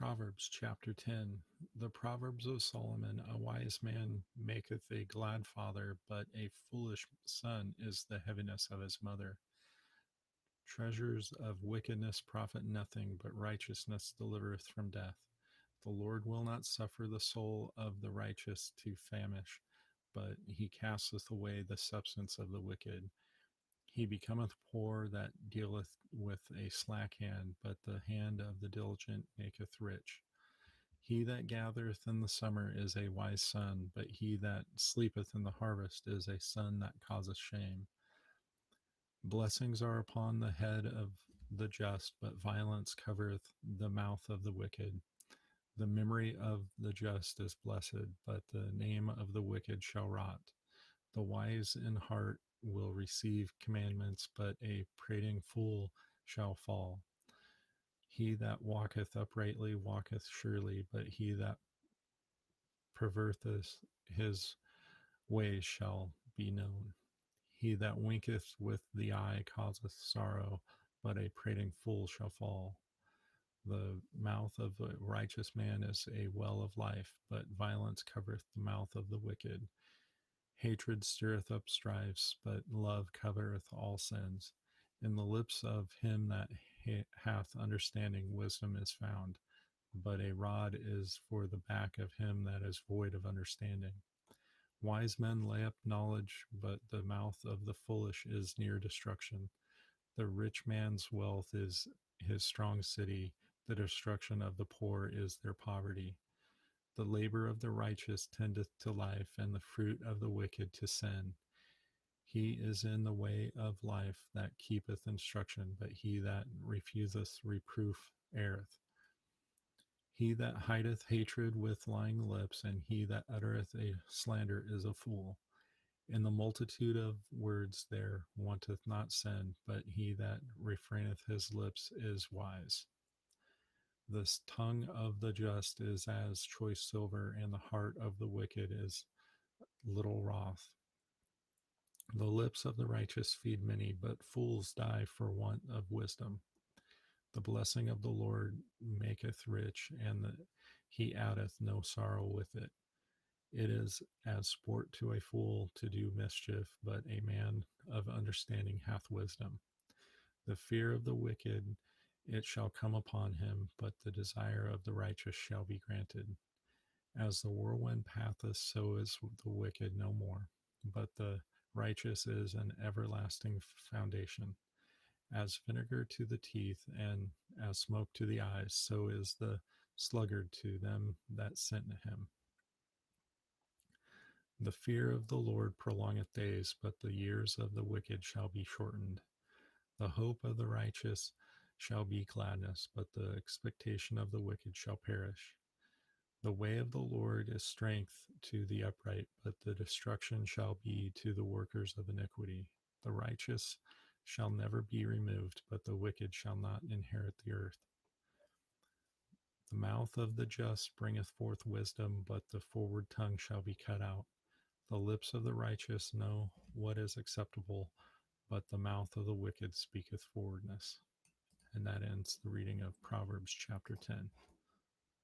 Proverbs chapter 10 The Proverbs of Solomon A wise man maketh a glad father, but a foolish son is the heaviness of his mother. Treasures of wickedness profit nothing, but righteousness delivereth from death. The Lord will not suffer the soul of the righteous to famish, but he casteth away the substance of the wicked. He becometh poor that dealeth with a slack hand, but the hand of the diligent maketh rich. He that gathereth in the summer is a wise son, but he that sleepeth in the harvest is a son that causeth shame. Blessings are upon the head of the just, but violence covereth the mouth of the wicked. The memory of the just is blessed, but the name of the wicked shall rot. The wise in heart will receive commandments, but a prating fool shall fall. He that walketh uprightly walketh surely, but he that perverteth his ways shall be known. He that winketh with the eye causeth sorrow, but a prating fool shall fall. The mouth of a righteous man is a well of life, but violence covereth the mouth of the wicked. Hatred stirreth up strifes, but love covereth all sins. In the lips of him that hath understanding, wisdom is found, but a rod is for the back of him that is void of understanding. Wise men lay up knowledge, but the mouth of the foolish is near destruction. The rich man's wealth is his strong city, the destruction of the poor is their poverty. The labor of the righteous tendeth to life, and the fruit of the wicked to sin. He is in the way of life that keepeth instruction, but he that refuseth reproof erreth. He that hideth hatred with lying lips, and he that uttereth a slander is a fool. In the multitude of words there wanteth not sin, but he that refraineth his lips is wise. The tongue of the just is as choice silver, and the heart of the wicked is little wrath. The lips of the righteous feed many, but fools die for want of wisdom. The blessing of the Lord maketh rich, and the, he addeth no sorrow with it. It is as sport to a fool to do mischief, but a man of understanding hath wisdom. The fear of the wicked it shall come upon him, but the desire of the righteous shall be granted. As the whirlwind passeth, so is the wicked no more, but the righteous is an everlasting foundation. As vinegar to the teeth, and as smoke to the eyes, so is the sluggard to them that sent him. The fear of the Lord prolongeth days, but the years of the wicked shall be shortened. The hope of the righteous shall be gladness, but the expectation of the wicked shall perish. The way of the Lord is strength to the upright, but the destruction shall be to the workers of iniquity. The righteous shall never be removed, but the wicked shall not inherit the earth. The mouth of the just bringeth forth wisdom, but the forward tongue shall be cut out. The lips of the righteous know what is acceptable, but the mouth of the wicked speaketh forwardness. And that ends the reading of Proverbs chapter 10.